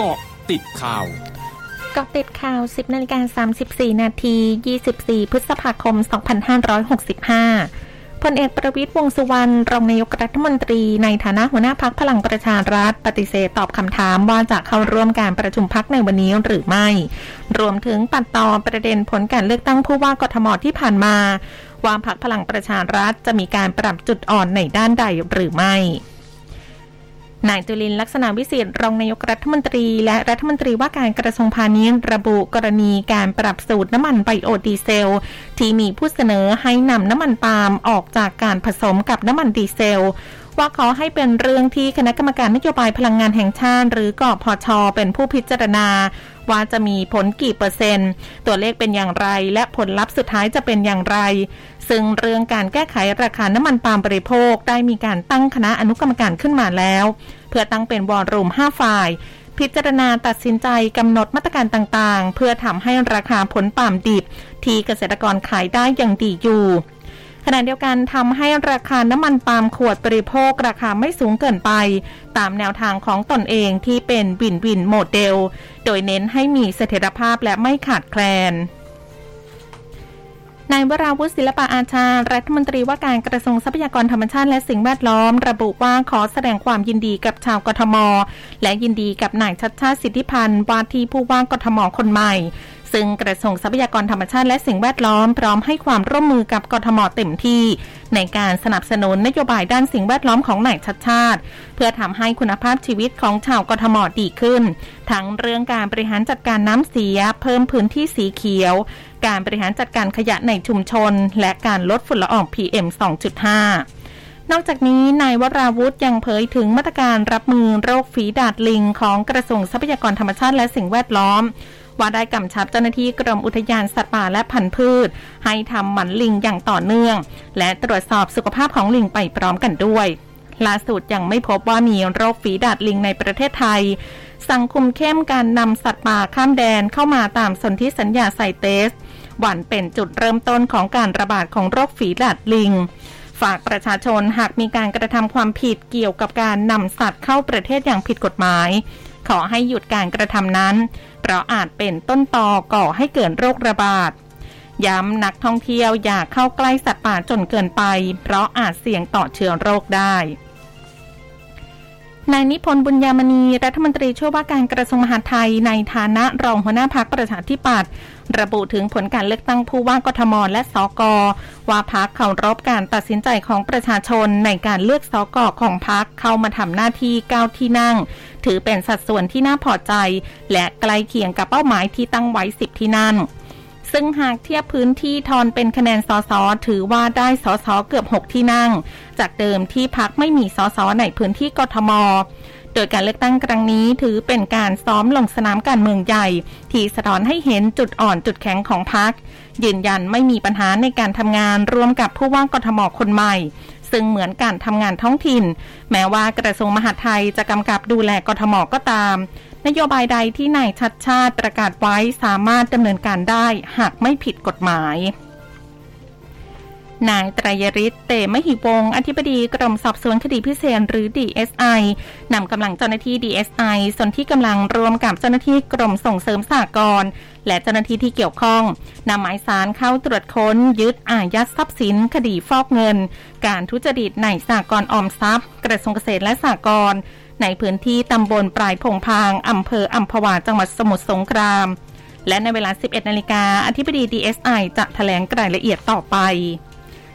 เกาะติดข่าวกาะติดข่าว 10นาฬิกา34 นาที 24 พฤษภาคม 2565 พลเอกประวิตยวงสุวรรณ รองนายกรัฐมนตรีในฐานะหัวหน้าพักพลังประชารัฐ ปฏิเสธตอบคำถามว่าจะเข้าร่วมการประชุมพักในวันนี้หรือไม่ รวมถึงปัดต่อประเด็นผลการเลือกตั้งผู้ว่ากทมที่ผ่านมา ว่าพักพลังประชารัฐจะมีการปรับจุดอ่อนในด้านใดหรือไม่ นายจุลินลักษณะวิสิทธิ์รองนายกรัฐมนตรี และรัฐมนตรีว่าการกระทรวงพาณิชย์ระบุกรณีการปรับสูตรน้ำมันไบโอดีเซล ที่มีผู้เสนอให้นำน้ำมันปาล์มออกจากการผสมกับน้ำมันดีเซล ว่าขอให้เป็นเรื่องที่คณะกรรมการนโยบายพลังงานแห่งชาติ หรือกอพชเป็นผู้พิจารณา ว่าจะมีผลกี่เปอร์เซ็นต์ ตัวเลขเป็นอย่างไร และผลลัพธ์สุดท้ายจะเป็นอย่างไร ซึ่งเรื่องการแก้ไขราคาน้ำมันปาล์มบริโภค ได้มีการตั้งคณะอนุกรรมการขึ้นมาแล้ว เพื่อตั้งเป็นวอรุ่ม5ฝ่ายพิจารณาตัดสินใจกำหนดมาตรการต่างๆ เพื่อทำให้ราคาผลปาล์มดิบ ที่เกษตรกรขายได้อย่างดีอยู่ ขณะเดียวกันทำให้ราคาน้ำมันปาล์มขวดบริโภคราคาไม่สูงเกินไป ตามแนวทางของตนเองที่เป็นวินวินโมเดล โดยเน้นให้มีเสถียรภาพและไม่ขาดแคลนนายวราวุฒิศิลปะอาชา รัฐมนตรีว่าการกระทรวงทรัพยากรธรรมชาติและสิ่งแวดล้อม ระบุว่าขอแสดงความยินดีกับชาวกทม และยินดีกับนายชัดชาติสิทธิพันธ์วาที่ผู้ว่ากทมคนใหม่ ซึ่งกระทรวงทรัพยากรธรรมชาติและสิ่งแวดล้อมพร้อมให้ความร่วมมือกับกทมเต็มที่ ในการสนับสนุนนโยบายด้านสิ่งแวดล้อมของนายชัดชาติ เพื่อทำให้คุณภาพชีวิตของชาวกทมดีขึ้น ทั้งเรื่องการบริหารจัดการน้ำเสีย เพิ่มพื้นที่สีเขียว การบริหารจัดการขยะในชุมชน และการลดฝุ่นละออง PM 2.5นอกจากนี้นายวราวุธยังเผยถึงมาตรการรับมือโรคฝีดาดลิงของกระทรวงทรัพยากรธรรมชาติและสิ่งแวดล้อม ว่าได้กำชับเจ้าหน้าที่กรมอุทยานสัตว์ป่าและพันธุ์พืช ให้ทำหมันลิงอย่างต่อเนื่อง และตรวจสอบสุขภาพของลิงไปพร้อมกันด้วยล่าสุดยังไม่พบว่ามีโรคฝีดาดลิงในประเทศไทย สังคุมเข้มการนำสัตว์ป่าข้ามแดนเข้ามาตามสนธิสัญญาไซเตส หวันเป็นจุดเริ่มต้นของการระบาดของโรคฝีดาดลิง ฝากประชาชนหากมีการกระทำความผิดเกี่ยวกับการนำสัตว์เข้าประเทศอย่างผิดกฎหมาย ขอให้หยุดการกระทำนั้น เพราะอาจเป็นต้นตอก่อให้เกิดโรคระบาดย้ำนักท่องเที่ยวอย่าเข้าใกล้สัตว์ป่าจนเกินไป เพราะอาจเสี่ยงต่อเชื้อโรคได้นายนิพนธ์บุญญามณีรัฐมนตรีช่วยว่าการกระทรวงมหาดไทยในฐานะรองหัวหน้าพักประชาธิปัตย์ระบุถึงผลการเลือกตั้งผู้ว่ากทมและสกว่าพักเคารพการตัดสินใจของประชาชนในการเลือกสกของพักเข้ามาทำหน้าที่ก้าวที่นั่ง ถือเป็นสัดส่วนที่น่าพอใจ และใกล้เคียงกับเป้าหมายที่ตั้งไว้สิบที่นั่งซึ่งหากเทียบพื้นที่ทอนเป็นคะแนนสสถือว่าได้สสเกือบ 6 ที่นั่ง จากเดิมที่พักไม่มีสสในพื้นที่กทม โดยการเลือกตั้งครั้งนี้ถือเป็นการซ้อมลงสนามการเมืองใหญ่ ที่สะท้อนให้เห็นจุดอ่อนจุดแข็งของพักยืนยันไม่มีปัญหาในการทำงานร่วมกับผู้ว่ากทมคนใหม่ ซึ่งเหมือนการทำงานท้องถิ่น แม้ว่ากระทรวงมหาดไทยจะกำกับดูแลกทมก็ตาม นโยบายใดที่นายชัดชาติประกาศไว้สามารถดำเนินการได้หากไม่ผิดกฎหมาย นายไตรยริศเตมหิวงอธิบดีกรมสอบสวนคดีพิเศษหรือ DSI นำกำลังเจ้าหน้าที่ DSI ส่วนที่กำลังรวมกับเจ้าหน้าที่กรมส่งเสริมสากลและเจ้าหน้าที่ที่เกี่ยวข้องนำหมายสารเข้าตรวจค้น ยึดอายัดทรัพย์สิน คดีฟอกเงิน การทุจริตในสากลออมทรัพย์ กระทรวงเกษตรและสากลในพื้นที่ตำบลปลายโพงพางอำเภออัมพวาจังหวัดสมุทรสงคราม และในเวลา 11 นาฬิกาอธิบดี DSI จะแถลงรายละเอียดต่อไป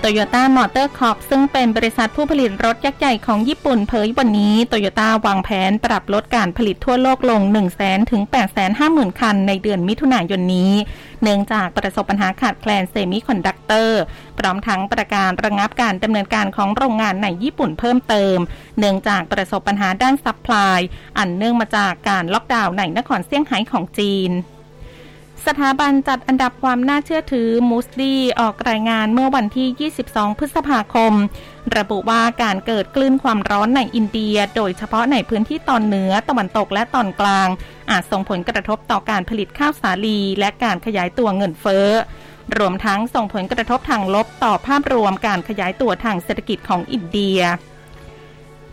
โตโยต้ามอเตอร์คอร์ปซึ่งเป็นบริษัทผู้ผลิตรถยักษ์ใหญ่ของญี่ปุ่นเผยวันนี้โตโยต้าวางแผนปรับลดการผลิตทั่วโลกลง 1 0 0 0 0แถึง8 5 0 0 0 0 คันในเดือนมิถุนายนนี้ เนื่องจากประสบปัญหาขาดแคลนเซมิคอนดักเตอร์ พร้อมทั้งประกาศระงับการดำเนินการของโรงงานในญี่ปุ่นเพิ่มเติม เนื่องจากประสบปัญหาด้านซัพพลายอันเนื่องมาจากการล็อกดาวน์ในนครเซี่ยงไฮ้ของจีน สถาบันจัดอันดับความน่าเชื่อถือมูดีส์ออกรายงานเมื่อวันที่ 22 พฤษภาคม ระบุว่าการเกิดคลื่นความร้อนในอินเดีย โดยเฉพาะในพื้นที่ตอนเหนือตะวันตกและตอนกลาง อาจส่งผลกระทบต่อการผลิตข้าวสาลี และการขยายตัวเงินเฟ้อ รวมทั้งส่งผลกระทบทางลบต่อภาพรวมการขยายตัวทางเศรษฐกิจของอินเดีย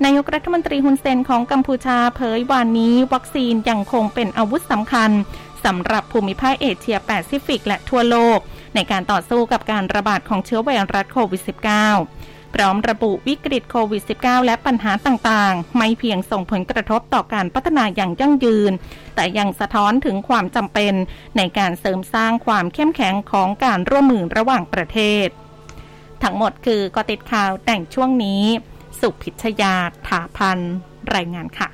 นายกรัฐมนตรีฮุนเซนของกัมพูชาเผยวันนี้ วัคซีนยังคงเป็นอาวุธสำคัญ สำหรับภูมิภาคเอเชียแปซิฟิกและทั่วโลก ในการต่อสู้กับการระบาดของเชื้อไวรัสโควิด -19 พร้อมระบุวิกฤตโควิด -19 และปัญหาต่างๆ ไม่เพียงส่งผลกระทบต่อการพัฒนาอย่างยั่งยืน แต่ยังสะท้อนถึงความจำเป็น ในการเสริมสร้างความเข้มแข็งของการร่วมมือระหว่างประเทศ ทั้งหมดคือกอติดข่าวแต่งช่วงนี้ สุพิชยาถาพันรายงานค่ะ